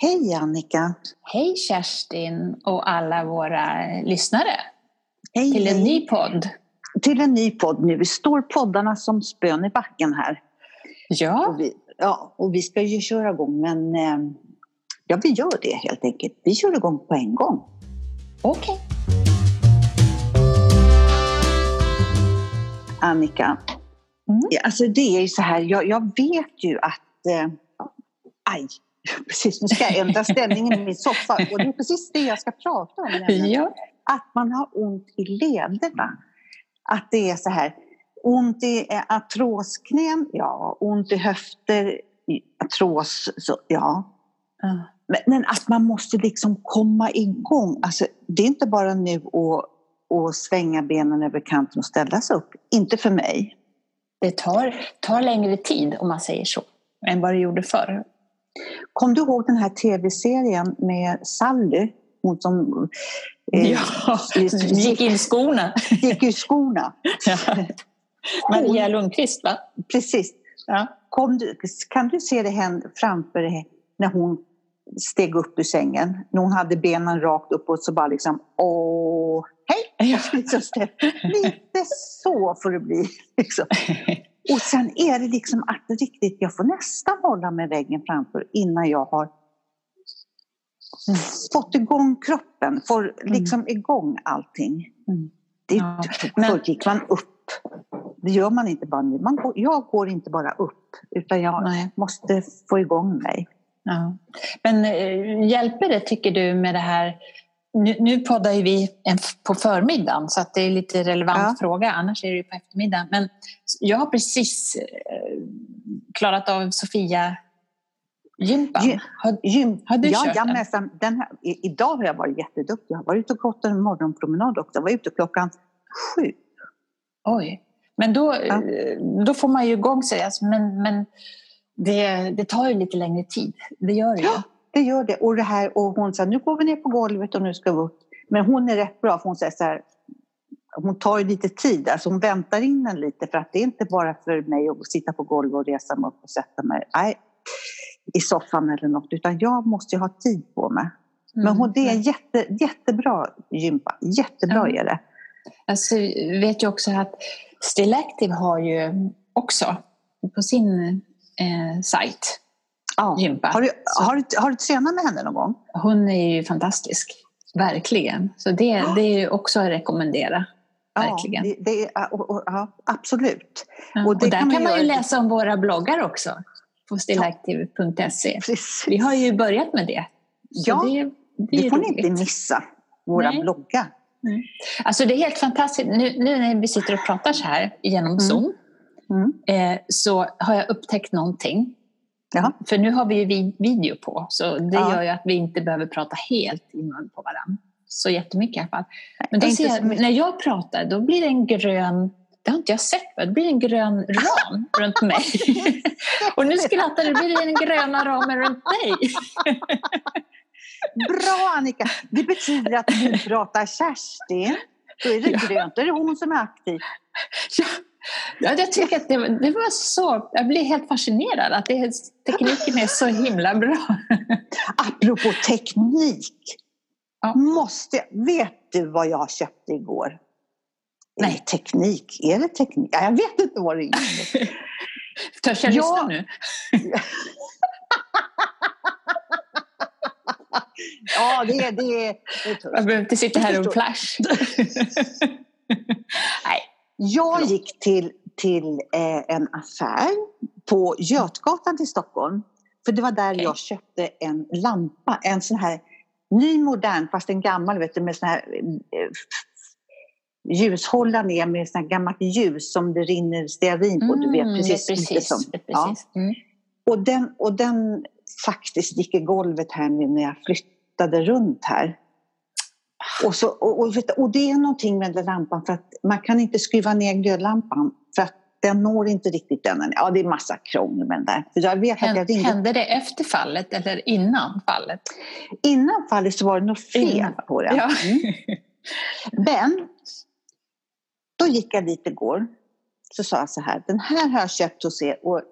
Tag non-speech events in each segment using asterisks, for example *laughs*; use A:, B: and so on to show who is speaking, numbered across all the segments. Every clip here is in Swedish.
A: Hej Annika!
B: Hej Kerstin och alla våra lyssnare
A: Hej,
B: till en
A: hej.
B: ny podd.
A: Till en ny podd nu. Vi står poddarna som spön i backen här.
B: Ja,
A: Och vi, ja, och vi ska ju köra igång men eh, ja, vi gör det helt enkelt. Vi kör igång på en gång.
B: okej.
A: Annika,
B: Mm.
A: alltså det är ju så här, jag, jag vet ju att... Eh, aj, precis, nu ska jag ändra ställningen i min soffa och det är precis det jag ska prata om.
B: Ja.
A: att man har ont i lederna. Att det är så här, ont i artrosknän, ja, ont i höfter, artros, så, ja.
B: Ja.
A: Men, men att man måste liksom komma igång. Alltså, det är inte bara nu att, att svänga benen över kanten och ställa sig upp. Inte för mig.
B: Det tar, tar längre tid om man säger så, än vad det gjorde förr.
A: Kom du ihåg den här tv-serien med Sally? Hon som eh,
B: Ja, gick in skorna.
A: gick ur skorna. *laughs*
B: Maria Lundqvist va?
A: Precis.
B: Ja.
A: Kom du, kan du se det hända framför dig när hon steg upp ur sängen? När hon hade benen rakt uppåt så bara liksom åh, hej!
B: Ja. *laughs*
A: Liksom Lite så får det bli. *laughs* Liksom. Och sen är det liksom att riktigt, jag får nästan hålla med väggen framför innan jag har fått igång kroppen, får liksom igång allting.
B: Mm.
A: Det,
B: Ja, men-
A: gick man upp. Det gör man inte bara nu. Man går, jag går inte bara upp, utan jag
B: Nej.
A: måste få igång mig.
B: Ja. Men eh, hjälper det, tycker du, med det här... Nu, nu poddar ju vi på förmiddagen, så att det är lite relevant
A: Ja.
B: fråga. Annars är det ju på eftermiddagen. Men jag har precis eh, klarat av Sofia-gympan.
A: Gy-
B: Har,
A: Gym,
B: Har du
A: ja,
B: kört
A: jag
B: den?
A: nästan, den här, idag har jag varit jätteduktig. Jag har varit ute och gått en morgonpromenad också. Jag var ute klockan sju.
B: oj. Men då,
A: Ja.
B: eh, då får man ju igång sig. Alltså, men men det, det tar ju lite längre tid. Det gör det ju.
A: Ja. Det gör det. Och, det här, och hon sa, nu går vi ner på golvet och nu ska vi upp. Men hon är rätt bra, för hon säger så här, hon tar ju lite tid, alltså hon väntar in en lite för att det är inte bara för mig att sitta på golvet och resa mig upp och sätta mig nej, i soffan eller något, utan jag måste ju ha tid på mig. Men hon, det är
B: Mm.
A: jätte, jättebra gympa, jättebra
B: Ja.
A: är det.
B: Alltså, jag vet ju också att Still Active har ju också på sin eh, sajt
A: Ja.
B: gympa.
A: Har, du, har, du, har du tränat med henne någon gång?
B: Hon är ju fantastisk, verkligen. Så det, det är ju också att rekommendera. Verkligen.
A: Ja, det, det är, och, och, ja, absolut.
B: Ja,
A: Och
B: Och, där
A: kan
B: kan
A: man
B: man ju
A: göra-
B: läsa om våra bloggar också på stillactive.se.
A: Precis.
B: Vi har ju börjat med det. Så
A: Ja,
B: det, det,
A: Det får ni inte missa, våra
B: Nej.
A: bloggar.
B: Alltså det är helt fantastiskt. Nu, nu när vi sitter och pratar så här genom
A: Mm.
B: Zoom
A: Mm.
B: eh, så har jag upptäckt någonting.
A: Jaha.
B: För nu har vi ju vi- video på, så det
A: Ja.
B: gör ju att vi inte behöver prata helt i mun på varandra. Så jättemycket i alla fall. Men då ser jag, när jag pratar, då blir det en grön, det har inte jag sett, va? det blir en grön ram *laughs* runt mig. Och nu skrattar du, blir det en gröna ramen runt dig. *laughs*
A: Bra Annika! Det betyder att du pratar Kerstin. Då är det
B: Ja.
A: grönt, då är det hon som är aktiv.
B: Ja, ja, jag tycker att det, det var så, jag blir helt fascinerad att det, tekniken är så himla bra.
A: Apropå teknik.
B: Ja.
A: Måste jag, vet du vad jag köpte igår?
B: Nej.
A: Är teknik? Är det teknik? Ja, Jag vet inte vad det är. *laughs*
B: Törs jag
A: Ja.
B: lyssna nu? *laughs*
A: Ja, det är... Det det är.
B: Jag behöver inte sitta här och flash. *laughs* Nej.
A: Jag gick till, till eh, en affär på Götgatan till Stockholm. För det var där
B: Okej.
A: jag köpte en lampa, en sån här ny modern fast en gammal vet du, med sån här eh, ljushållare ner med sån här gammalt ljus som det rinner stearin på. du vet,
B: Mm,
A: precis,
B: precis,
A: som.
B: är
A: Ja.
B: precis. Mm.
A: Och, den, och den faktiskt gick i golvet här nu när jag flyttade runt här. Och, så, och, och, och det är någonting med den lampan för att man kan inte skruva ner glödlampan för att den når inte riktigt den. Ja, det är massa krångel med den där. Jag vet att jag
B: Hände,
A: ringde.
B: hände det efter fallet eller innan fallet?
A: Innan fallet så var det något fel
B: Innan.
A: på den.
B: Ja.
A: Mm. Men då gick jag dit igår. Så sa jag så här, den här har jag köpt hos er och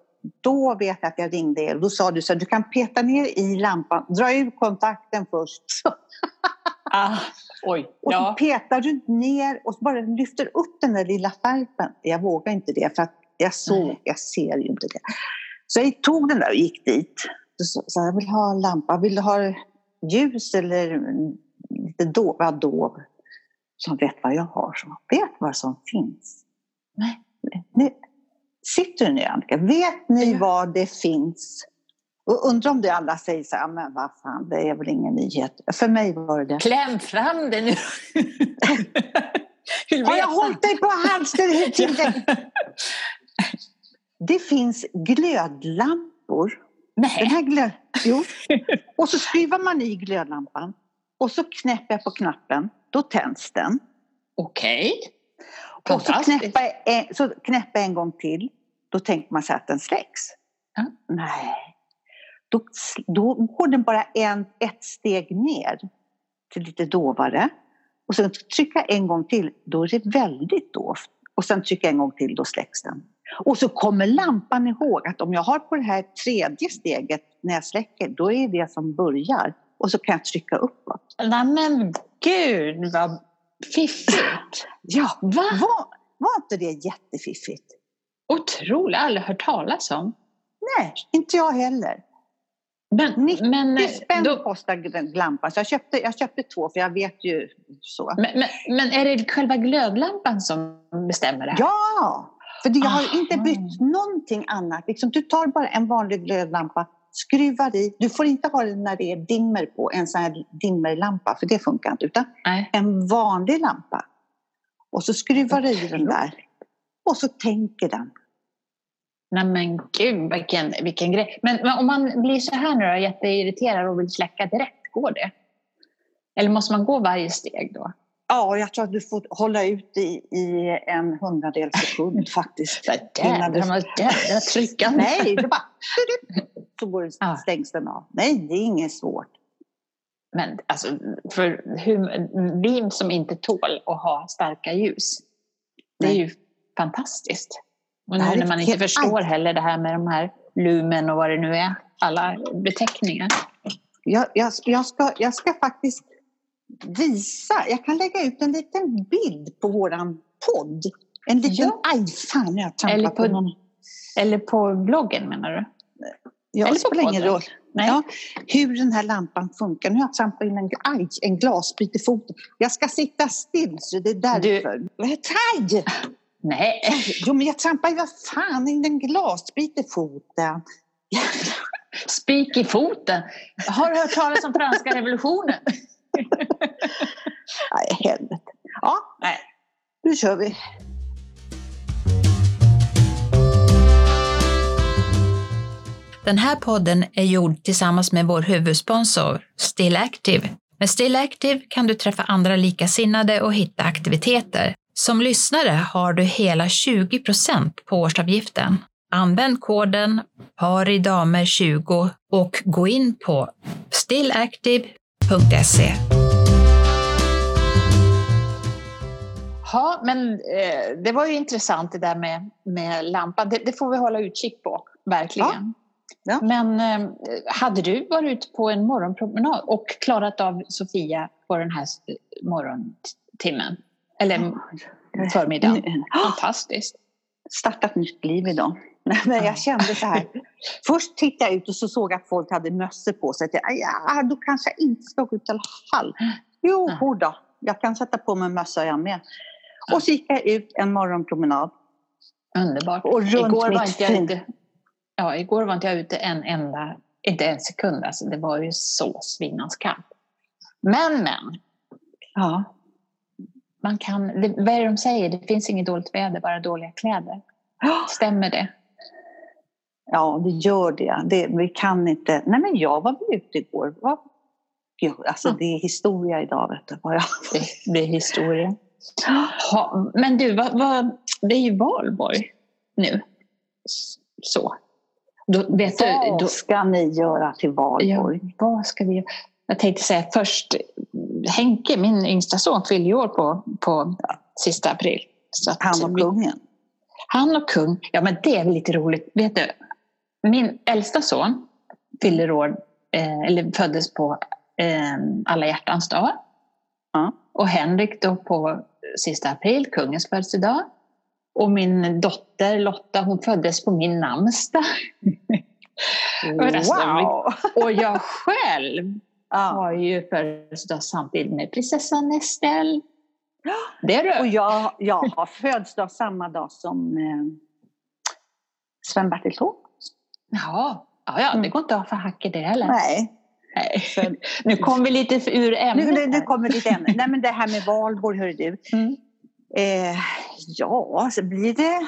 A: då vet jag att jag ringde er. Då sa du så här, du kan peta ner i lampan, dra ur kontakten först. *laughs*
B: Ah, oj,
A: och
B: ja.
A: så petar du ner och så bara lyfter upp den där lilla skärpen. Jag vågar inte det för att jag såg,
B: Nej.
A: jag ser ju inte det. Så jag tog den där och gick dit. Så sa jag vill ha en lampa, vill du ha ljus eller lite dov? Ja, dov. Som vet vad jag har, som vet vad som finns.
B: Nej.
A: Ni, sitter du nu Annika? Vet ni
B: Ja.
A: vad det finns? Och undrar om det alla säger så här, men vad fan, det är väl ingen nyhet. För mig var det det.
B: Kläm fram det nu! *laughs*
A: Har jag hållit dig på halsen hela *laughs* tiden? Det finns glödlampor. Den
B: Nej,
A: här glöd... Jo. *laughs* Och så skruvar man i glödlampan. Och så knäpper jag på knappen. Då tänds den.
B: okej.
A: Och så knäpper, jag en, så knäpper jag en gång till. Då tänker man sig att den släcks.
B: Ja.
A: Nej. Då, då går den bara en, ett steg ner till lite dovare. Och sen trycker jag en gång till, då är det väldigt dovt. Och sen trycker jag en gång till, då släcks den. Och så kommer lampan ihåg att om jag har på det här tredje steget när jag släcker, då är det som börjar. Och så kan jag trycka uppåt.
B: Nej men gud vad fiffigt! *clears throat*
A: Ja,
B: Va?
A: var, var inte det jättefiffigt?
B: Otroligt, aldrig hört talas om.
A: Nej, inte jag heller.
B: Men,
A: 90
B: men, eh,
A: spänn
B: då,
A: kostar lampan. Så jag köpte, jag köpte två för jag vet ju så.
B: men, men, men är det själva glödlampan som bestämmer det här?
A: Ja! För jag har inte bytt någonting annat. Liksom, du tar bara en vanlig glödlampa, skruvar i. Du får inte ha den när det är dimmer på, en sån här dimmerlampa, för det funkar inte. Utan
B: Nej.
A: en vanlig lampa. Och så skruvar du i den där. Och så tänker den.
B: Nej men gud vilken, vilken grej. Men, men om man blir så här nu då, jätteirriterad och vill släcka direkt, går det? Eller måste man gå varje steg då?
A: Ja, jag tror att du får hålla ut i, i en hundradel sekund *laughs* faktiskt. Du-
B: Jädrar, vad jädra tryckande.
A: Nej, det bara... *laughs* Så går det,
B: Ja.
A: stängs den av. Nej, det är inget svårt.
B: Men alltså, för hur, vi som inte tål att ha starka ljus, det är
A: Nej.
B: ju fantastiskt. Och nu
A: är
B: när man inte förstår heller det här med de här lumen och vad det nu är, alla beteckningar.
A: Jag, jag, jag, ska, jag ska faktiskt visa. Jag kan lägga ut en liten bild på våran podd. En liten...
B: Ja.
A: Aj, fan, jag trampar
B: Eller
A: på,
B: på-
A: någon...
B: Eller på bloggen menar du?
A: Ja,
B: eller på
A: spelar ingen roll.
B: Nej.
A: Ja, hur den här lampan funkar. Nu har jag trampat in en, aj, en glasbit i foten. Jag ska sitta still, så det är därför. Vad heter Aj!
B: Nej.
A: Jo, men jag trampar ju vad fan in en glasbit i foten.
B: Spik i foten. Har du hört talas om franska revolutionen? *laughs*
A: Nej, helvete. Ja,
B: Nej.
A: nu kör vi.
C: Den här podden är gjord tillsammans med vår huvudsponsor Still Active. Med Still Active kan du träffa andra likasinnade och hitta aktiviteter. Som lyssnare har du hela 20% på årsavgiften. Använd koden PARIDAMER20 och gå in på stillactive.se.
B: Ja, men eh, det var ju intressant det där med, med lampan. Det, det får vi hålla utkik på, verkligen.
A: Ja.
B: Men eh, hade du varit ute på en morgonpromenad och klarat av Sofia på den här morgontimmen? Eller förmiddagen? *laughs* Fantastiskt.
A: Startat nytt liv idag. *laughs* Men jag kände så här. Först tittade jag ut och så såg jag att folk hade mössor på sig. Jag, ja, då kanske jag inte ska gå ut i alla fall. Jo, då. Jag kan sätta på mig mössa jag med. Och så gick jag ut en morgonpromenad.
B: Underbart.
A: Och runt
B: igår var
A: mitt
B: inte jag ute, ja, igår var inte jag ute en enda, inte en sekund. Alltså, det var ju så svinnans kallt. Men, men.
A: Ja.
B: Man kan, det, vad är det de säger? Det finns inget dåligt väder, bara dåliga kläder. *gasps* Stämmer det?
A: Ja, det gör det. det. Vi kan inte... Nej, men jag var väl ute igår. Va? Jo, alltså, det är historia idag, vet du. Vad jag...
B: Det, det är historia. *gasps* Ha, men du, vad, vad, det är ju valborg nu. Så. Då, vet du,
A: Vad
B: då,
A: ska ni göra till valborg?
B: ja, vad ska vi göra? Jag tänkte säga först, Henke, min yngsta son, fyller ju år på, på sista april. Att
A: Han och kungen?
B: Han och kung, ja men det är väl lite roligt. Vet du, Min äldsta son fyller år, eh, eller föddes på eh, alla hjärtans dag.
A: Ja.
B: Och Henrik då på sista april, kungens födelsedag. Och min dotter Lotta, hon föddes på min namnsdag. *laughs*
A: Wow!
B: Och jag själv
A: Ja.
B: har ju födelsedag samtidigt med prinsessan Estelle. *gasps* Det är
A: Och
B: du.
A: jag, jag har födelsedag samma dag som eh, Sven-Bertil Taube.
B: Jaha. Ja, ja, det går inte att ha för hack i det heller.
A: Nej.
B: Nej.
A: Så, *laughs*
B: Nu kom vi lite ur ämnet.
A: nu, nu, nu kommer ditt ämne. Nej men det här med *laughs* valborg, hör du.
B: Mm.
A: Eh, ja, så blir det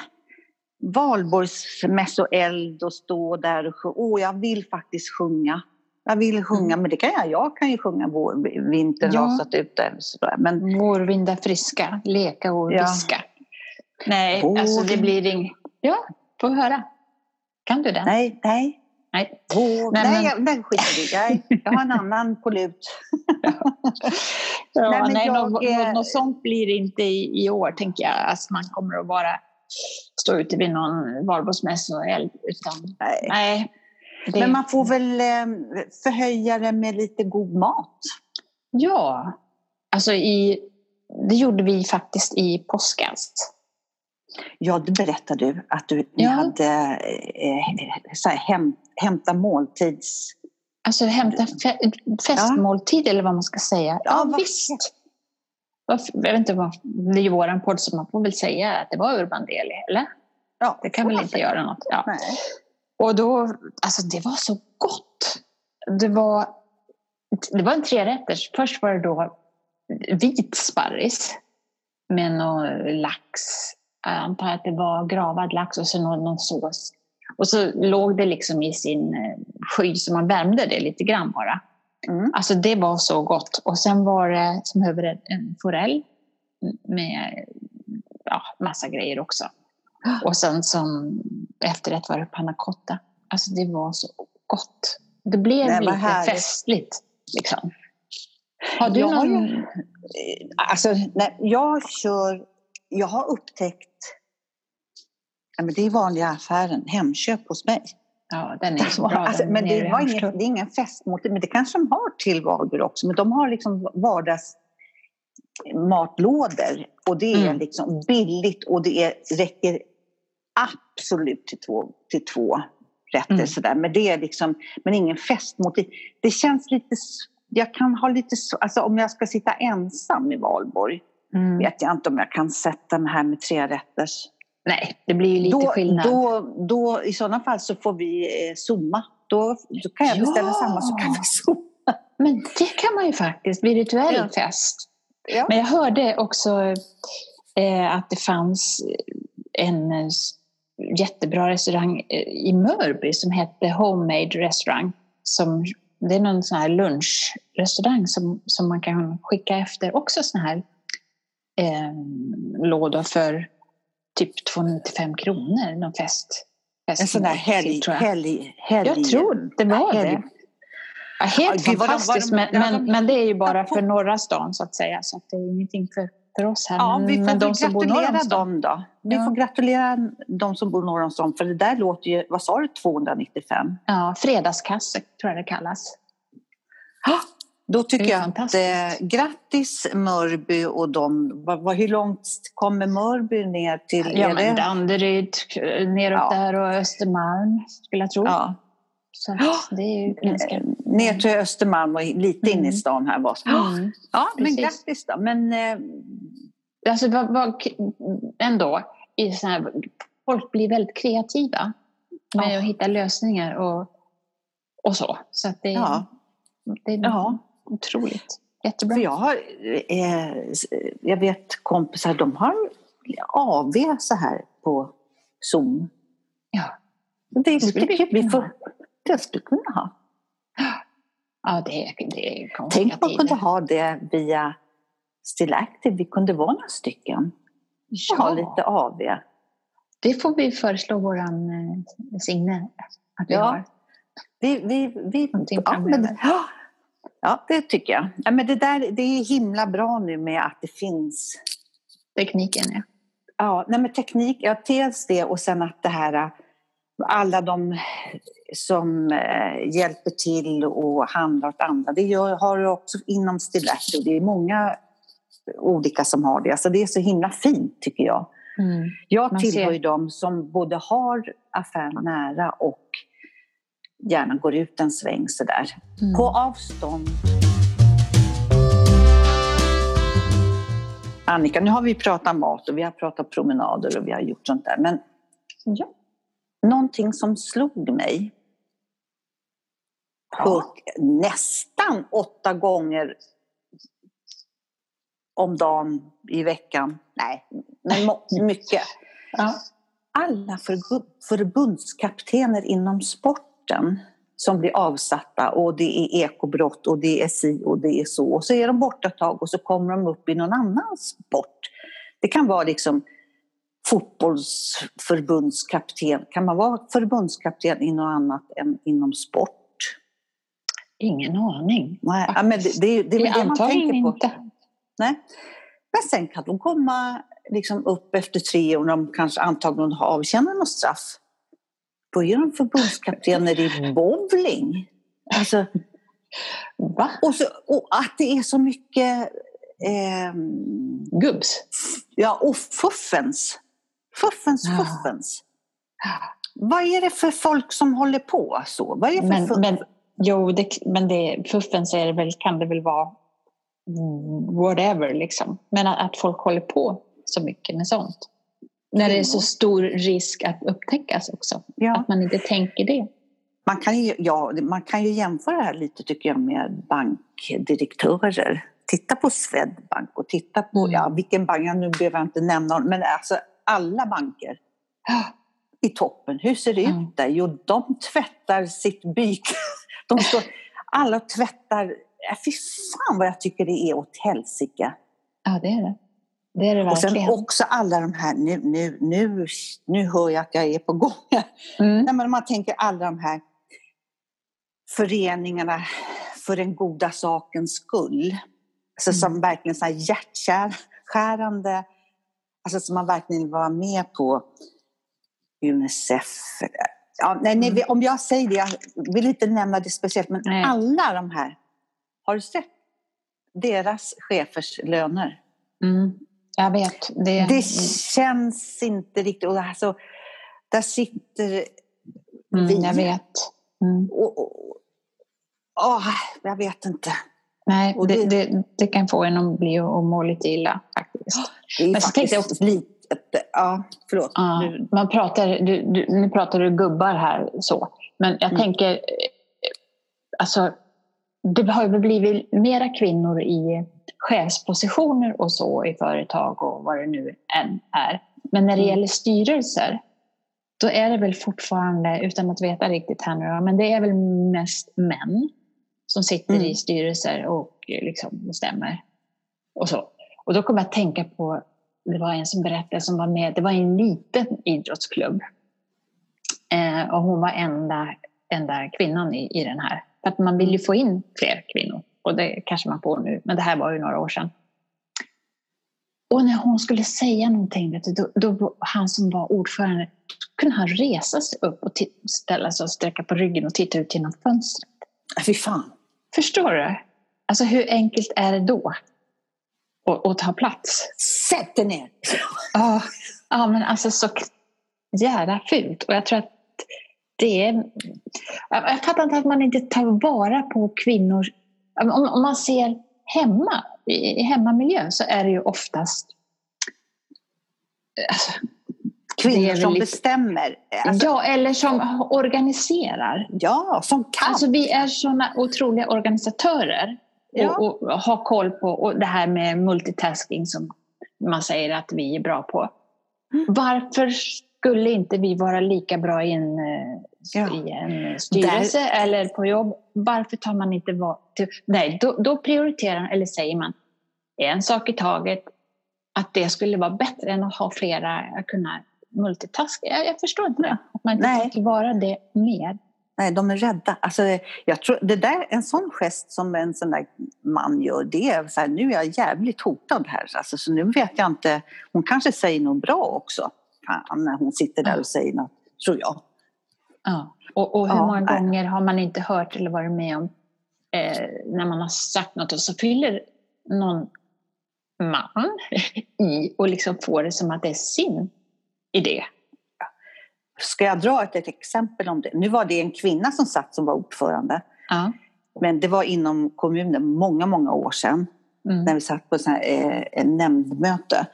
A: valborgsmässoeld och stå där och sjunga. Åh, jag vill faktiskt sjunga. Jag vill sjunga, men det kan jag. Jag kan ju sjunga vår, vintern
B: Ja.
A: rasat ut eller sådär. Men
B: Vårvindar friska, leka och
A: Ja.
B: viska. Nej,
A: Vårvind-
B: alltså det blir inget... Ja, få höra. Kan du den?
A: nej, nej.
B: Nej.
A: Vår,
B: Nej,
A: nej,
B: men-
A: jag, nej skit i det. Jag, jag har en annan på lut. *laughs*
B: Ja,
A: Nej,
B: nej,
A: men
B: något,
A: jag, eh,
B: något, något sånt blir det inte i, i år, tänker jag. Alltså, man kommer att bara stå ute vid någon valborgsmässoeld. Utan,
A: Nej.
B: nej. Det,
A: Men man får väl eh, förhöja det med lite god mat.
B: Ja, alltså i, det gjorde vi faktiskt i påskas.
A: Ja, det berättade du att du
B: Ja.
A: hade eh, så här, häm, hämta måltids...
B: Alltså hämta fe, festmåltid eller vad man ska säga. Ja,
A: vad
B: visst. Jag vet inte vad, det är ju våran podd så man får väl säga att det var Urban Deli, eller?
A: Ja,
B: Det kan väl inte göra något. Ja.
A: Nej.
B: Och då, alltså det var så gott. Det var, det var en trerätters. Först var det då vit sparris med någon lax. Jag antar att det var gravad lax och så någon, någon sås. Och så låg det liksom i sin eh, sky så man värmde det lite grann bara.
A: Mm.
B: Alltså det var så gott. Och sen var det som huvudrätt en forell med ja, massa grejer också. Och sen som efterrätt var det panna cotta. Alltså det var så gott. Det blev
A: Nej,
B: lite
A: härligt.
B: festligt. Liksom. Har du
A: Jag
B: någon...
A: Alltså, nej, jag kör... Jag har upptäckt... Ja, men det är vanliga affären, Hemköp hos mig.
B: Ja, den är så bra.
A: Alltså, men det, var inget, det är ingen festmåltid, men det kanske de har till Valborg också. Men de har liksom vardags matlådor och det är
B: Mm.
A: liksom billigt och det är, räcker absolut till två, till två rätter
B: Mm.
A: sådär. Men det är liksom, men ingen festmåltid. Det känns lite, jag kan ha lite, så- alltså om jag ska sitta ensam i Valborg
B: Mm.
A: vet jag inte om jag kan sätta mig här med tre rätters.
B: Nej, det blir ju lite
A: Då,
B: skillnad.
A: då, då, I sådana fall så får vi eh, zooma. Då, då kan jag beställa
B: Ja.
A: samma så kan vi zooma.
B: Men det kan man ju faktiskt, virtuell
A: Ja.
B: fest.
A: Ja.
B: Men jag hörde också eh, att det fanns en eh, jättebra restaurang eh, i Mörby som hette Homemade Restaurant. Som, det är någon sån här lunchrestaurang som, som man kan skicka efter också såna här eh, lådor för typ 295 kronor. Någon fest. fest
A: En sån där helg,
B: tror jag.
A: helg, helg.
B: Jag tror det var
A: helg.
B: det. Ja, helt
A: Ja,
B: fantastiskt, men, men, men det är ju bara för norra stan så att säga. Så att det är ingenting för, för oss här.
A: Ja, vi får
B: men de som bor norr om stan.
A: då. Vi
B: Ja.
A: får gratulera de som bor norr om stan för det där låter ju, vad sa du, 295?
B: Ja, fredagskasse tror jag det kallas.
A: Då tycker jag att eh, grattis Mörby och de, vad, vad, hur långt kommer Mörby ner till?
B: Ja, men Danderyd, neråt
A: Ja.
B: där och Östermalm skulle jag tro.
A: ja.
B: Så det är ju ganska...
A: Eh, Ner till Östermalm och lite in i
B: Mm.
A: stan här var.
B: Mm.
A: Ja, men
B: precis.
A: grattis då. Men eh,
B: Alltså vad, vad, ändå, i så här, folk blir väldigt kreativa med
A: Ja.
B: att hitta lösningar och, och så. Så att det,
A: ja,
B: det är
A: ja.
B: otroligt. Jättebra.
A: För jag har, eh, jag vet kompisar, de har AV så här på Zoom.
B: Ja.
A: Det är
B: vi
A: lite kul. Vi får, det skulle kunna ha.
B: Ja, det är, det är
A: Tänk om man kunde ha det via Still Active. Vi kunde vara några stycken och ha lite AV.
B: Det får vi föreslå våran eh, Signe att vi
A: Ja.
B: har.
A: Vi, vi, vi, ja, men, ja, ja, det tycker jag. Ja, men det, där, det är himla bra nu med att det finns
B: Tekniken, ja.
A: Ja, nej men teknik, ja dels det och sen att det här alla de som eh, hjälper till och handlar åt andra. Det har du också inom Stiletto. Det är många olika som har det. Alltså det är så himla fint tycker jag. Mm. Jag tillhör ju de som både har affären nära och gärna går ut en sväng sådär. Mm. På avstånd. Annika, nu har vi pratat mat och vi har pratat promenader och vi har gjort sånt där. Men ja. Någonting som slog mig ja. nästan åtta gånger om dagen i veckan. Nej, men *laughs* mycket. Ja. Alla förbundskaptener inom sporten som blir avsatta och det är ekobrott och det är si och det är så. Och så är de borta ett tag och så kommer de upp i någon annan sport. Det kan vara liksom fotbollsförbundskapten. Kan man vara förbundskapten i något annat än inom sport?
B: Ingen aning.
A: Nej, men det, det, det är väl det man tänker på. Inte. Nej. Men sen kan de komma liksom upp efter tre år, de kanske antagligen har avtjänat något straff. Då är de förbundskaptener i *laughs* bowling. Alltså, Va? Och, så, och att det är så mycket... Eh,
B: Gubbs?
A: Ja, och fuffens. Fuffens, ja. fuffens. Vad är det för folk som håller på så? Vad är det för
B: men, men, jo, det, men det, fuffens är det väl, kan det väl vara whatever liksom. Men att, att folk håller på så mycket med sånt. När det är så stor risk att upptäckas också. Ja. Att man inte tänker det.
A: Man kan, ju, ja, man kan ju jämföra det här lite tycker jag med bankdirektörer. Titta på Swedbank och titta på, mm. ja vilken bank, nu behöver jag inte nämna men alltså alla banker *gasps* i toppen. Hur ser det mm. ut där? Jo, de tvättar sitt byk. *laughs* De står, alla tvättar fy fan vad jag tycker det är åt helsike.
B: Ja, det är det. Det är det
A: verkligen. Och sen också alla de här, nu, nu, nu, nu hör jag att jag är på gång. Mm. Nej, men man tänker alla de här föreningarna för den goda sakens skull. Alltså, mm. Som verkligen så här hjärtskärande, alltså som man verkligen vara med på. Unicef. Ja, nej, nej, mm. Om jag säger det, jag vill inte nämna det speciellt, men nej. alla de här har du sett deras chefers löner?
B: Mm, jag vet.
A: Det, det känns inte riktigt... Och alltså, där sitter
B: mm, vi. Jag vet. Mm.
A: Och, och, åh, jag vet inte.
B: Nej, det, det, det, det, kan få en att bli och må lite illa faktiskt.
A: Det är Men faktiskt jag också, lite... Ja, förlåt.
B: Ja, man pratar, du, du, nu pratar du gubbar här så. Men jag mm. tänker, alltså det har ju blivit mera kvinnor i chefspositioner och så i företag och vad det nu än är. Men när det mm. gäller styrelser, då är det väl fortfarande, utan att veta riktigt här nu, men det är väl mest män som sitter mm. i styrelser och liksom bestämmer. Och, så. Och då kommer jag att tänka på, det var en som berättade som var med, det var en liten idrottsklubb. Eh, och hon var enda, enda kvinnan i, i den här för att man vill ju få in fler kvinnor. Och det kanske man får nu, men det här var ju några år sedan. Och när hon skulle säga någonting, då, då han som var ordförande, kunde han resa sig upp och ställa sig och sträcka på ryggen och titta ut genom fönstret.
A: Fy fan!
B: Förstår du? Alltså hur enkelt är det då? Att ta plats?
A: Sätt dig ner!
B: Ja, ja, men alltså så jävla fult. Och jag tror att det är... Jag fattar inte att man inte tar vara på kvinnor. Om, om man ser hemma, i hemmamiljö, så är det ju oftast...
A: Alltså, Kvinnor som lite, bestämmer.
B: Alltså, ja, eller som organiserar.
A: Ja, som kan.
B: Alltså, vi är såna otroliga organisatörer. Ja. Och, och har koll på och det här med multitasking som man säger att vi är bra på. Mm. Varför skulle inte vi vara lika bra i en, eh, ja. i en styrelse Där... eller på jobb? Varför tar man inte var... Nej, då, då prioriterar eller säger man en sak i taget. Att det skulle vara bättre än att ha flera, att kunna multitaska. Jag, jag förstår inte det. Att man inte tar tillvara det mer.
A: Nej, de är rädda. Alltså, jag tror, det där, en sån gest som en sån där man gör, det är så här, nu är jag jävligt hotad här. Alltså, så nu vet jag inte, hon kanske säger något bra också fan när hon sitter där och säger något, tror jag.
B: Ja. Och, och hur
A: Ja,
B: många
A: nej.
B: gånger har man inte hört eller varit med om eh, när man har sagt något och så fyller någon man *laughs* i och liksom får det som att det är sin idé.
A: Ska jag dra ett, ett exempel om det? Nu var det en kvinna som satt som var ordförande.
B: Ja.
A: Men det var inom kommunen många, många år sedan.
B: Mm.
A: När vi satt på ett eh, nämndmöte.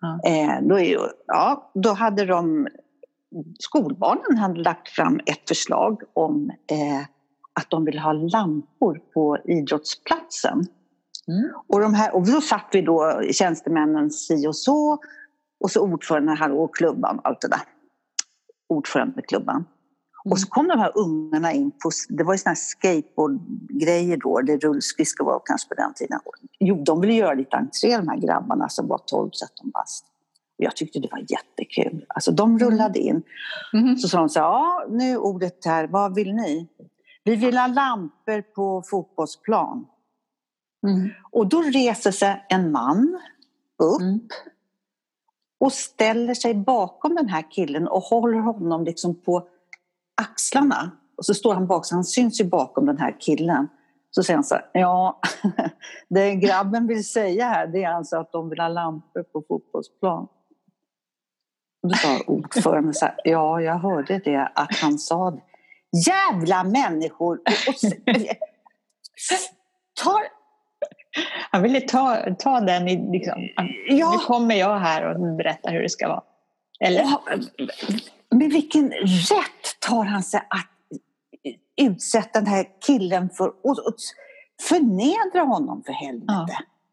B: Ja.
A: Eh, då, är ja, då hade de, skolbarnen hade lagt fram ett förslag om eh, att de ville ha lampor på idrottsplatsen.
B: Mm.
A: Och, de här, och då satt vi då tjänstemännen si och så. Och så ordföranden här och klubban och allt det där. Ordförande med klubban. Och så kom de här ungarna in på, det var ju såna här skateboardgrejer då, det rullskridskor var kanske på den tiden. Jo, de ville göra lite entré de här grabbarna som var 12-13 bast. Jag tyckte det var jättekul. Alltså de rullade in.
B: Mhm.
A: Så sa de så här, ja nu ordet här, vad vill ni? Vi vill ha lampor på fotbollsplan.
B: Mm.
A: Och då reser sig en man upp
B: Mm.
A: Och ställer sig bakom den här killen och håller honom liksom på axlarna. Och så står han bak, så han syns ju bakom den här killen. Så säger han så här, ja, *laughs* det grabben vill säga här det är alltså att de vill ha lampor på fotbollsplan. Och då sa ordföranden så här, ja, jag hörde det, att han sa det. Jävla människor! Och, och, *laughs* tar,
B: Han ville ta, ta den i, liksom,
A: Ja.
B: nu kommer jag här och berättar hur det ska vara. Eller?
A: Ja, med vilken rätt tar han sig att utsätta den här killen för och, förnedra honom för helvete?
B: Ja.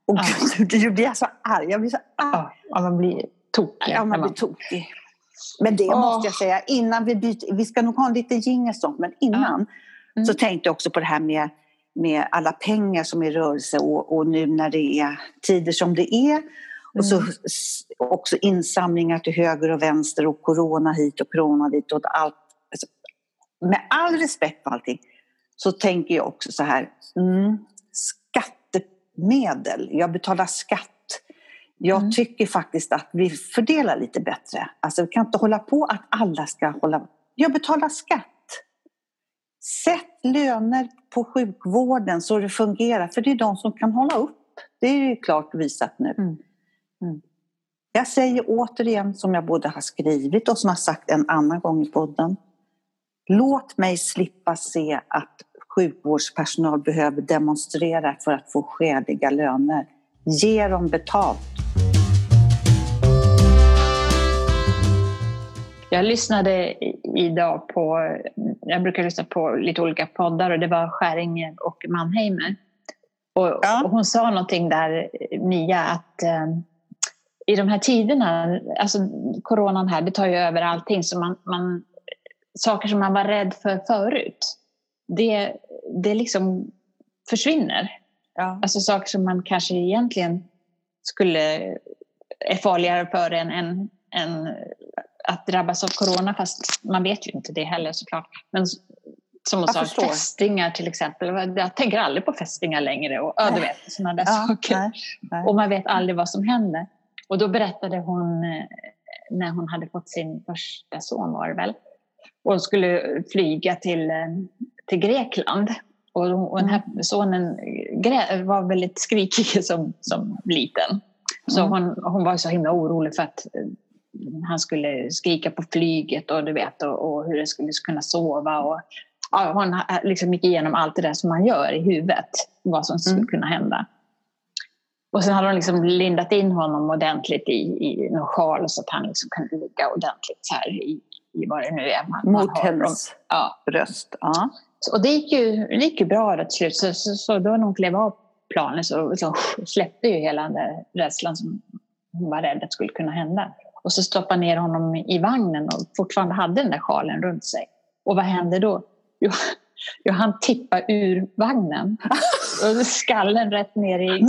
A: Och
B: Ja.
A: gud, jag blir så arg. Jag blir så arg.
B: Ja, ja, man blir tokig.
A: Ja, man blir tokig. Men det
B: Åh.
A: måste jag säga, innan vi byter, vi ska nog ha en liten jingel men innan
B: Mm.
A: så tänkte jag också på det här med, med alla pengar som är i rörelse och, och nu när det är tider som det är. Och så
B: Mm.
A: också insamlingar till höger och vänster och corona hit och corona dit och allt. Alltså, med all respekt för allting så tänker jag också så här, mm, skattemedel, jag betalar skatt. Jag
B: Mm.
A: tycker faktiskt att vi fördelar lite bättre. Alltså vi kan inte hålla på att alla ska hålla... Jag betalar skatt. Sätt löner på sjukvården så det fungerar, för det är de som kan hålla upp. Det är ju klart visat nu.
B: Mm. Mm.
A: Jag säger återigen, som jag både har skrivit och som jag har sagt en annan gång i podden. Låt mig slippa se att sjukvårdspersonal behöver demonstrera för att få skäliga löner. Ge dem betalt.
B: Jag lyssnade idag på, jag brukar lyssna på lite olika poddar och det var Skäringer och Mannheimer. Och,
A: Ja.
B: och hon sa någonting där, Mia, att eh, i de här tiderna, alltså coronan här, det tar ju över allting. Så man, man, saker som man var rädd för förut, det, det liksom försvinner.
A: Ja.
B: Alltså saker som man kanske egentligen skulle är farligare för en än, än att drabbas av corona, fast man vet ju inte det heller såklart. Men som hon
A: Jag
B: sa, fästingar till exempel. Jag tänker aldrig på fästingar längre och ja, du vet sådana där
A: Ja,
B: saker.
A: nej, nej.
B: Och man vet aldrig vad som händer. Och då berättade hon eh, när hon hade fått sin första son var det väl. Och skulle flyga till, eh, till Grekland. Och, och den här sonen grä- var väldigt skrikig som, som liten. Så
A: Mm.
B: hon, hon var så himla orolig för att eh, han skulle skrika på flyget och du vet och, och hur det skulle kunna sova. Och, ja, hon ha- liksom gick igenom allt det där som man gör i huvudet. Vad som skulle
A: Mm.
B: kunna hända. Och sen hade de liksom lindat in honom ordentligt i, i någon sjal så att han liksom kunde ligga ordentligt så här i, i vad det nu är man, man
A: Mot
B: har.
A: hennes
B: Ja.
A: bröst. Ja.
B: Så- Och det gick ju, det gick ju bra då till slut. Så, så, så då när hon klev av planet så, så släppte ju hela den där rädslan som hon var rädd att skulle kunna hända. Och så stoppade ner honom i vagnen och fortfarande hade den där sjalen runt sig. Och vad hände då? Jo, *laughs* jo han tippade ur vagnen. *laughs* Och skallen rätt ner i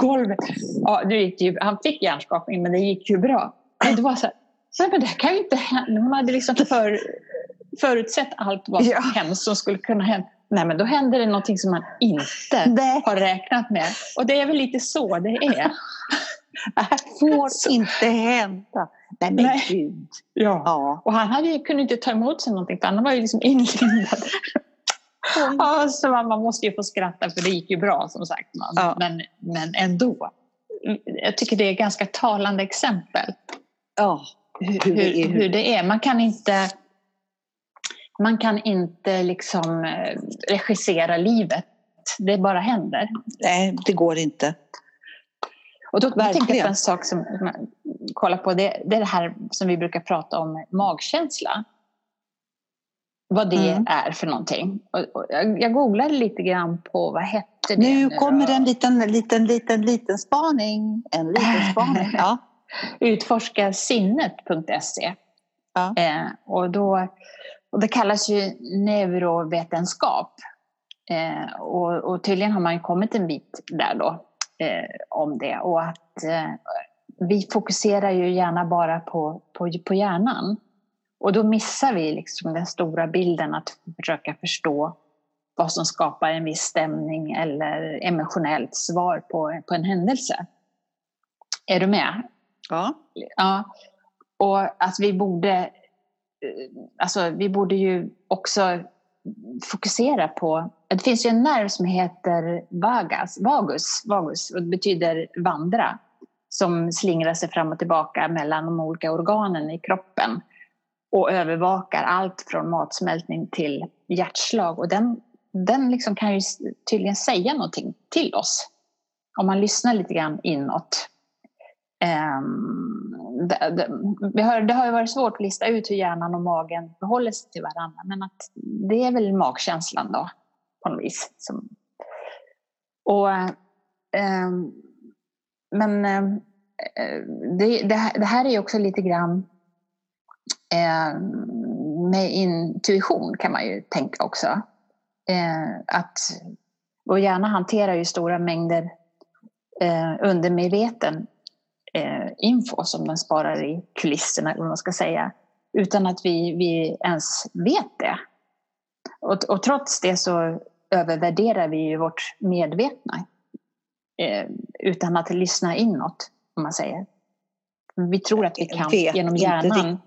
B: golvet. Ja, det gick ju, han fick hjärnskakning men det gick ju bra. Men det var så här, så, men det kan ju inte hända. Hon hade liksom för, förutsett allt vad
A: Ja.
B: hemskt som skulle kunna hända. Nej, men då händer det någonting som man inte
A: Nej,
B: har räknat med. Och det är väl lite så det är.
A: Det här får inte hända. Nej men
B: Nej.
A: gud.
B: Ja.
A: Ja.
B: Och han hade, kunde inte ta emot sig någonting för han var ju liksom inlindad. ja, så man, man måste ju få skratta för det gick ju bra som sagt. Man.
A: Ja.
B: Men, men ändå. Jag tycker det är ett ganska talande exempel.
A: ja.
B: hur,
A: Hur det är.
B: hur, hur det är. Man kan inte, man kan inte liksom eh, regissera livet. Det bara händer.
A: Nej, det går inte.
B: Och då, då tänkte jag
A: Verkligen.
B: på en sak som jag kollar på. Det, det är det här som vi brukar prata om, magkänsla. Vad det
A: Mm.
B: är för någonting. Och, och jag, jag googlade lite grann på vad hette det
A: Nu kommer
B: då?
A: en liten, liten, liten, liten spaning. En liten spaning. Ja. *laughs*
B: Utforskasinnet.se.
A: Ja.
B: Eh, och, då, och det kallas ju neurovetenskap. Eh, och, och tydligen har man ju kommit en bit där då om det. Och att eh, vi fokuserar ju gärna bara på, på, på hjärnan. Och då missar vi liksom den stora bilden att försöka förstå vad som skapar en viss stämning eller emotionellt svar på, på en händelse. Är du med?
A: Ja.
B: Ja. Och att vi borde, eh, alltså vi borde ju också fokusera på, det finns ju en nerv som heter vagus, vagus, vagus och det betyder vandra, som slingrar sig fram och tillbaka mellan de olika organen i kroppen och övervakar allt från matsmältning till hjärtslag. Och den, den liksom kan ju tydligen säga någonting till oss om man lyssnar lite grann inåt. Ehm, det, det, vi har, det har ju varit svårt att lista ut hur hjärnan och magen förhåller sig till varandra men att det är väl magkänslan då på något vis. Som, och, eh, men ehm, eh, det, det, här- det här är ju också lite grann eh, med intuition kan man ju tänka också. Eh, att vår hjärna hanterar ju stora mängder eh, undermedveten eh, info som den sparar i kulisserna, eller vad man ska säga, utan att vi, vi ens vet det. Och, och trots det så övervärderar vi ju vårt medvetna eh, utan att lyssna inåt, om man säger. Vi tror att vi kan genom hjärnan.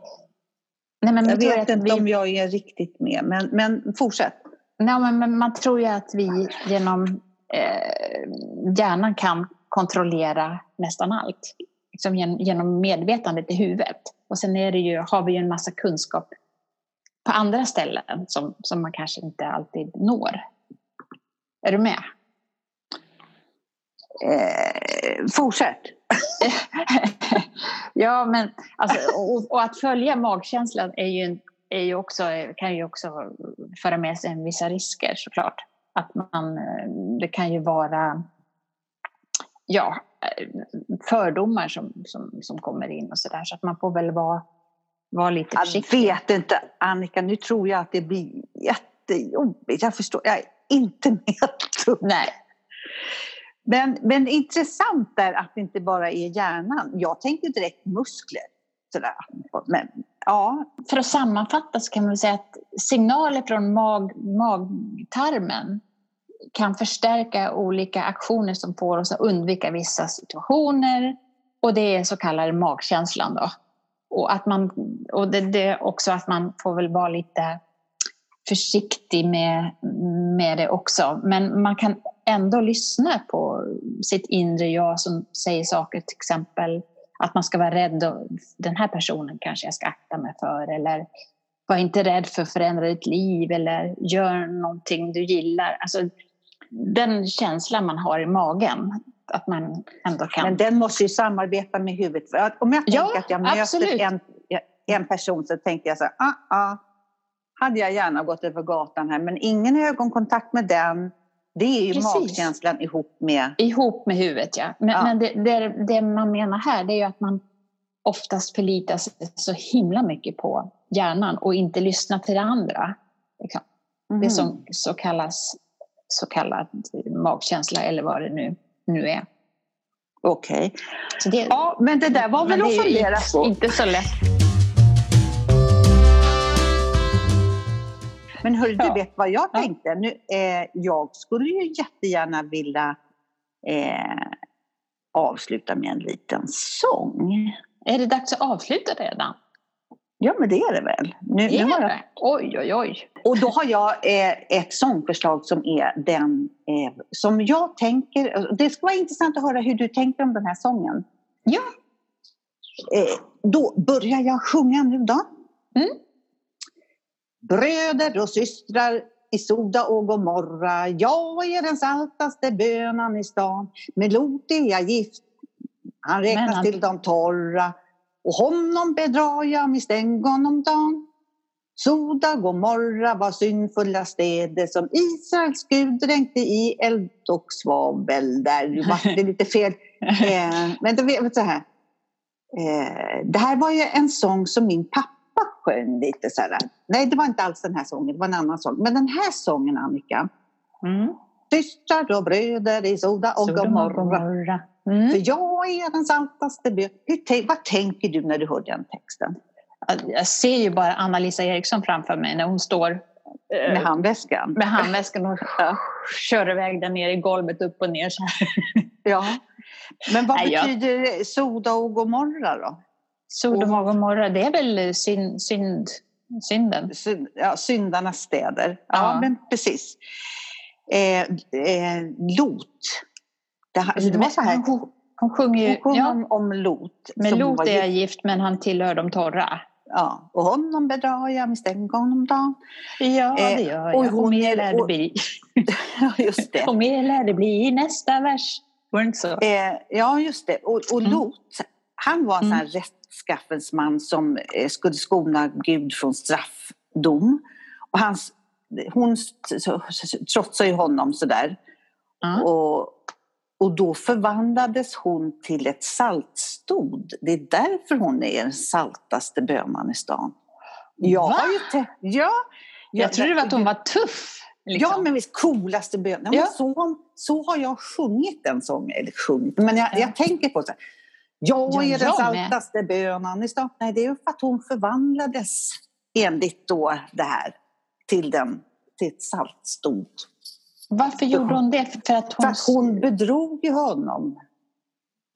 B: Nej, men
A: Jag vet inte
B: vi,
A: om jag är riktigt med, men, men fortsätt.
B: Nej, men, men man tror ju att vi genom eh, hjärnan kan kontrollera nästan allt. Liksom gen, genom medvetandet i huvudet. Och sen är det ju, har vi ju en massa kunskap på andra ställen som, som man kanske inte alltid når. Är du med?
A: Eh, fortsätt. *laughs*
B: ja, men alltså, och, och att följa magkänslan är ju, är ju också, kan ju också föra med sig en vissa risker såklart. Att man, eh, det kan ju vara ja, eh, fördomar som, som, som kommer in och sådär. Så att man får väl vara, vara lite
A: Jag
B: försiktig.
A: vet inte, Annika. Nu tror jag att det blir jättejobbigt. Jag förstår. Jag är inte *laughs* med.
B: Nej,
A: Men, men intressant är att det inte bara är hjärnan. Jag tänkte direkt muskler. Sådär. Men ja,
B: för att sammanfatta så kan man säga att signaler från mag, magtarmen kan förstärka olika aktioner som får oss att undvika vissa situationer. Och det är så kallade magkänslan då. Och, att man, och det, det är också att man får väl vara lite försiktig med, med det också. Men man kan ändå lyssna på sitt inre jag som säger saker, till exempel att man ska vara rädd och den här personen kanske jag ska akta mig för eller var inte rädd för att förändra ditt liv eller gör någonting du gillar. Alltså, den känslan man har i magen, att man ändå kan...
A: men den måste ju samarbeta med huvudet. För om jag
B: Ja,
A: tänker att jag möter
B: absolut.
A: en, en person så tänker jag så här, ah, ah, hade jag gärna gått över gatan här, men ingen ögonkontakt med den. Det är ju
B: Precis.
A: magkänslan ihop med...
B: Ihop med huvudet, ja. Men,
A: Ja.
B: men det, det, det man menar här det är ju att man oftast förlitar sig så himla mycket på hjärnan och inte lyssnar till det andra. Liksom.
A: Mhm.
B: Det som så kallas så kallad magkänsla eller vad det nu, nu är.
A: Okej.
B: Det,
A: Ja, men det där var väl att fundera på.
B: inte så lätt.
A: Men hörru, du
B: Ja.
A: vet vad jag
B: Ja.
A: tänkte? Nu, eh, jag skulle ju jättegärna vilja eh, avsluta med en liten sång.
B: Är det dags att avsluta redan?
A: Ja, men det är det väl. Nu,
B: Är
A: nu har jag,
B: det? Oj, oj, oj.
A: och då har jag eh, ett sångförslag som är den eh, som jag tänker... Det ska vara intressant att höra hur du tänker om den här sången.
B: Ja.
A: Eh, då börjar jag sjunga nu då.
B: Mm.
A: Bröder och systrar i Soda och Gomorra Jag är den saltaste bönan i stan Med Lot är jag gift Han räknas
B: han-
A: till de torra Och honom bedrar jag med stängon om dagen Soda Gomorra var syndfulla städer som Israels Gud dränkte i eld och svavel. Där *laughs* var det lite fel. Eh, men då vet så här. Eh, det här var ju en sång som min pappa sjöng lite så här. Nej, det var inte alls den här sången, det var en annan sång. Men den här sången, Annika.
B: Mm.
A: Systrar och bröder i Soda och Gomorra.
B: Mm.
A: För jag är den saltaste tänk- Vad tänker du när du hör den texten?
B: Jag ser ju bara Anna-Lisa Eriksson framför mig när hon står eh,
A: Med handväskan?
B: med handväskan och *laughs* kör iväg den ner i golvet upp och ner så här. *laughs*
A: Ja. Men vad
B: Nej,
A: betyder Soda och Gomorra då?
B: Sodom och Gomorra, det är väl synd, synd, synden?
A: Syn- Ja, syndarnas städer. Ja,
B: Ja.
A: men precis. Eh, eh, Lot. Det, här- det var så här.
B: Hon, hon sjunger ju...
A: Hon sjöng
B: Ja,
A: om, om Lot.
B: med Lot är jag
A: gift.
B: men han tillhör de torra.
A: Ja, och honom bedrar jag med stängon om dagen.
B: Ja,
A: Eh,
B: det gör
A: och
B: jag. Och
A: hon
B: mer
A: är-
B: lär det
A: och-
B: bli. *laughs*
A: Just det.
B: Och mer lär det bli i nästa vers. Var det inte så?
A: Eh, ja, just det. Och, och
B: Mm.
A: Lot, han var en sån här
B: Mm.
A: rättskaffens man som eh, skulle skona Gud från straffdom. Och hans, hon trotsade ju honom sådär.
B: Ja.
A: Och, och då förvandlades hon till ett saltstod. Det är därför hon är den saltaste bönan i stan. Jag
B: Va?
A: har ju te- ja,
B: Jag trodde det var att hon var tuff. Liksom.
A: Ja, men visst coolaste bönen. Ja. Så, så har jag sjungit den sången. Eller sjungit, men jag,
B: Ja.
A: jag tänker på så här. Jag
B: Ja,
A: är den
B: jag med.
A: saltaste bönan i stan. Nej, det är ju för att hon förvandlades enligt då det här till, den, till ett saltstod.
B: Varför gjorde hon det? För att
A: För
B: hon...
A: att hon bedrog ju honom.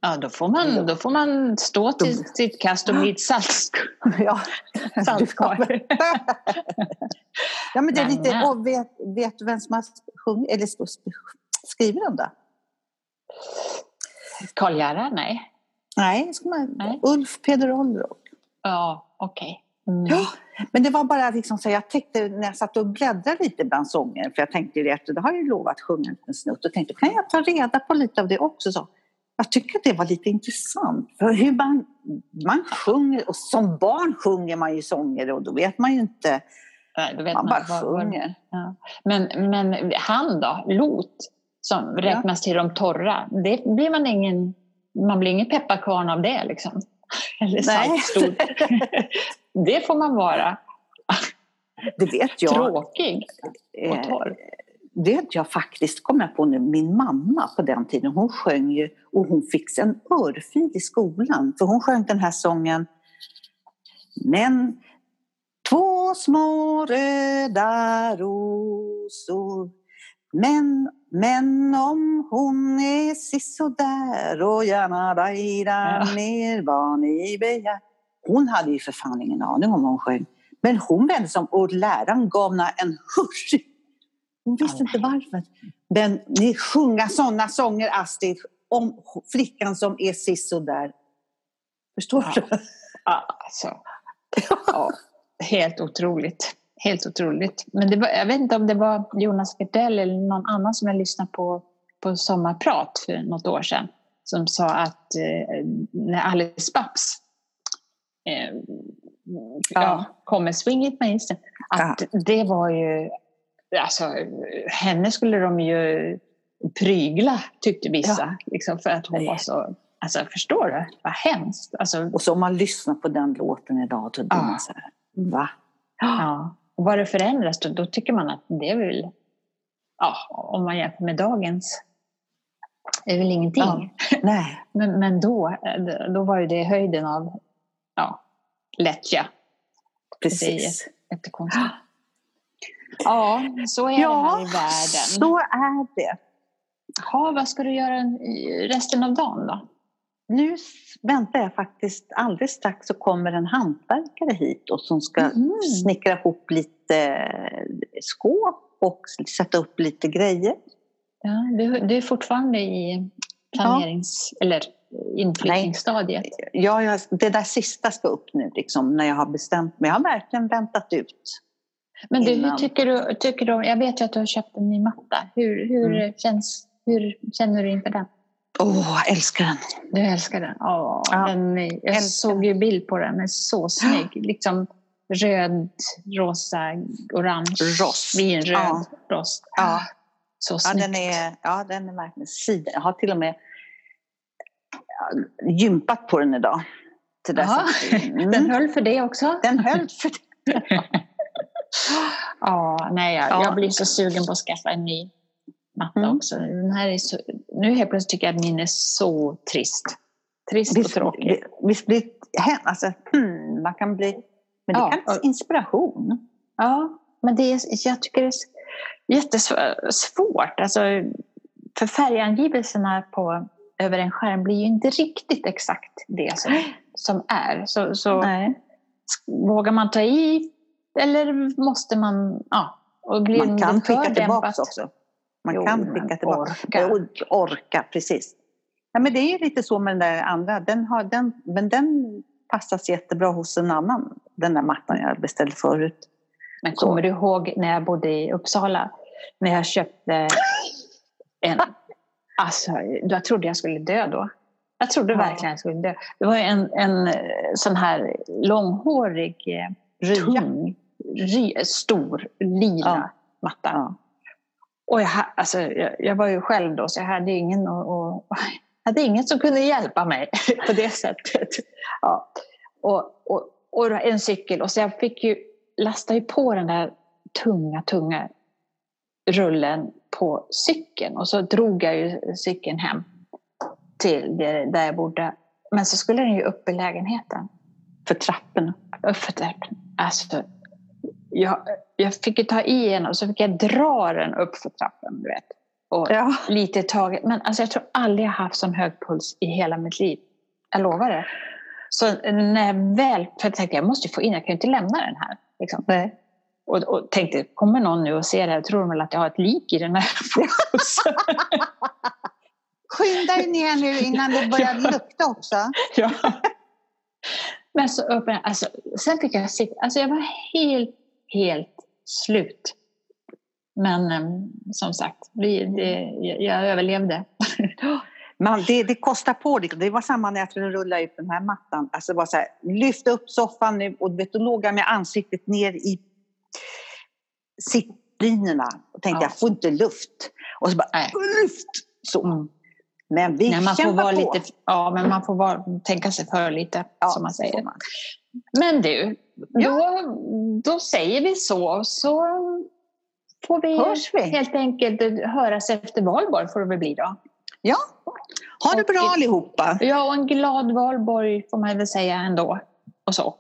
B: Ja, då får man, då får man stå till sitt kast och bli ett salt, *laughs*
A: Ja. *laughs*
B: saltkar.
A: ja, men det är lite, och vet, vet du vem som har sjungit, eller skrivit den då?
B: Karl Gerhard? Nej.
A: Nej, ska man,
B: Nej.
A: Ulf Peder Olrog.
B: Ja, okej. Mm.
A: Ja, men det var bara liksom så jag tänkte när jag satt och bläddrade lite bland sånger, för jag tänkte det, det har jag ju lovat att sjunga en liten snutt, och tänkte kan jag ta reda på lite av det också? Så. Jag tycker att det var lite intressant, för hur man, man sjunger, och som barn sjunger man ju sånger och då vet man ju inte,
B: Nej, vet
A: man bara
B: vad-
A: sjunger.
B: Ja. Men, men han då, Lot, som räknas till de torra, det blir man ingen, man blir ingen pepparkvarn av det liksom. *laughs* Eller saltstod. *laughs* det får man vara.
A: Det vet jag.
B: Tråkig och
A: Eh,
B: torr.
A: det vet jag faktiskt, kom jag på nu, min mamma på den tiden, hon sjöng ju och hon fick en örfil i skolan. För hon sjöng den här sången Men två små röda rosor men, men om hon är sisådär och gärna rajda
B: Ja.
A: ner vad ni begär. Hon hade ju för fan ingen aning om vad hon sjöng. Men hon vände sig om och läraren gav henne en husch. Hon visste inte varför. Men ni sjunga sådana sånger, Astrid, om flickan som är sisådär. Förstår
B: Ja.
A: du?
B: Ja, Alltså, ja, helt otroligt. Helt otroligt. Men det var, jag vet inte om det var Jonas Gardell eller någon annan som jag lyssnade på på Sommarprat för något år sedan som sa att eh, när Alice Babs eh, ja. kom med Swing It isen, att det var ju... Alltså, henne skulle de ju prygla, tyckte vissa. Liksom, för att hon var så... Alltså, förstår du? Vad hemskt. Alltså,
A: Och så om man lyssnar på den låten idag, då blir
B: Ja.
A: man så här, va?
B: Ja. Och vad det förändras, då, då tycker man att det är väl, ja, om man jämför med dagens, är väl ingenting.
A: Ja. Nej. *laughs*
B: Men, men då, då var ju det höjden av ja, lättja.
A: Precis.
B: Jättekonstigt. *gasps* Ja, så är det här i världen.
A: så är det.
B: Ja, vad ska du göra resten av dagen då?
A: nu väntar jag faktiskt, alldeles strax så kommer en hantverkare hit och som ska mm. snickra ihop lite skåp och sätta upp lite grejer.
B: Ja, du, du är fortfarande i planerings ja. eller inflyttningsstadiet?
A: Ja, jag, det där sista ska upp nu liksom, när jag har bestämt mig. Jag har verkligen väntat ut.
B: Men du, hur tycker du, tycker du, jag vet ju att du har köpt en ny matta. Hur, hur, mm. känns, hur känner du inför den?
A: Åh, oh, jag älskar den.
B: Du älskar den? Oh, ja, den jag älskar. såg ju bild på den, den är så snygg. Liksom röd, rosa, orange,
A: rost.
B: vinröd ja. rost.
A: Ja. Så snyggt. Ja, den är, ja, den är verkligen siden. Jag har till och med gympat på den idag.
B: Till dess *laughs* mm. Den höll för det också?
A: Den höll för det. *laughs*
B: ja, nej, jag, ja. jag blir så sugen på att skaffa en ny matta mm. också. Den här är så, nu helt plötsligt tycker jag att min är så trist. Trist visst, och tråkig.
A: Visst blir alltså, hmm, man kan bli... Men det ja. kan inspiration.
B: Ja, men det är, jag tycker det är jättesvårt. Alltså, för färgangivelserna på, över en skärm blir ju inte riktigt exakt det som, som är. Så, så vågar man ta i eller måste man... Ja,
A: och blir man kan skicka tillbaka också. Man jo, kan skicka tillbaka. Orka. orka, precis. Ja, men det är lite så med den där andra. Den har, den, men den passas jättebra hos en annan, den där mattan jag beställde förut.
B: Men kommer så. du ihåg när jag bodde i Uppsala? När jag köpte en... *laughs* Alltså, jag trodde jag skulle dö då. Jag trodde ja. verkligen jag skulle dö. Det var en, en sån här långhårig, eh, tung, ry, stor, lila ja. matta. Ja. Och jag, alltså, jag, jag, var ju själv då, så jag hade ingen, och, *laughs* och, hade ingen som kunde hjälpa mig *laughs* på det sättet. Ja. Och, och, och en cykel. Och så jag fick ju lasta ju på den där tunga, tunga rullen på cykeln. Och så drog jag ju cykeln hem till där jag bodde. Men så skulle den ju upp i lägenheten.
A: För trapporna?
B: För trapporna. Alltså, jag, jag fick ju ta i en och så fick jag dra den upp för trappan. Du vet. Och ja. Lite taget. Men alltså, jag tror aldrig jag haft sån hög puls i hela mitt liv. Jag lovar det. Så när jag väl, för jag tänkte jag måste få in, jag kan ju inte lämna den här. Liksom. Nej. Och, och tänkte, kommer någon nu och ser det här tror de väl att jag har ett lik i den här *laughs* pulsen.
A: Skynda dig ner nu innan det börjar lukta också. ja.
B: Men så öppnade alltså, sen fick jag sitta, alltså jag var helt helt slut. Men um, som sagt, det, det, jag överlevde. *laughs*
A: Man, det, det, kostar på. Det, det var samma när jag skulle rulla ut den här mattan. Alltså bara så här, lyft upp soffan nu och vet, då låg jag med ansiktet ner i sittlinorna och tänkte ja. jag får inte luft. Och så bara, Nej. luft! Så. Mm. Men vi Nej,
B: man får vara på. Lite, ja, men man får vara, tänka sig för lite, ja, som man säger. Men du, då, då säger vi så. Så får vi, Hörs vi helt enkelt höras efter valborg får det väl bli då.
A: Ja, ha det bra allihopa.
B: Ja, och en glad valborg får man väl säga ändå. Och så.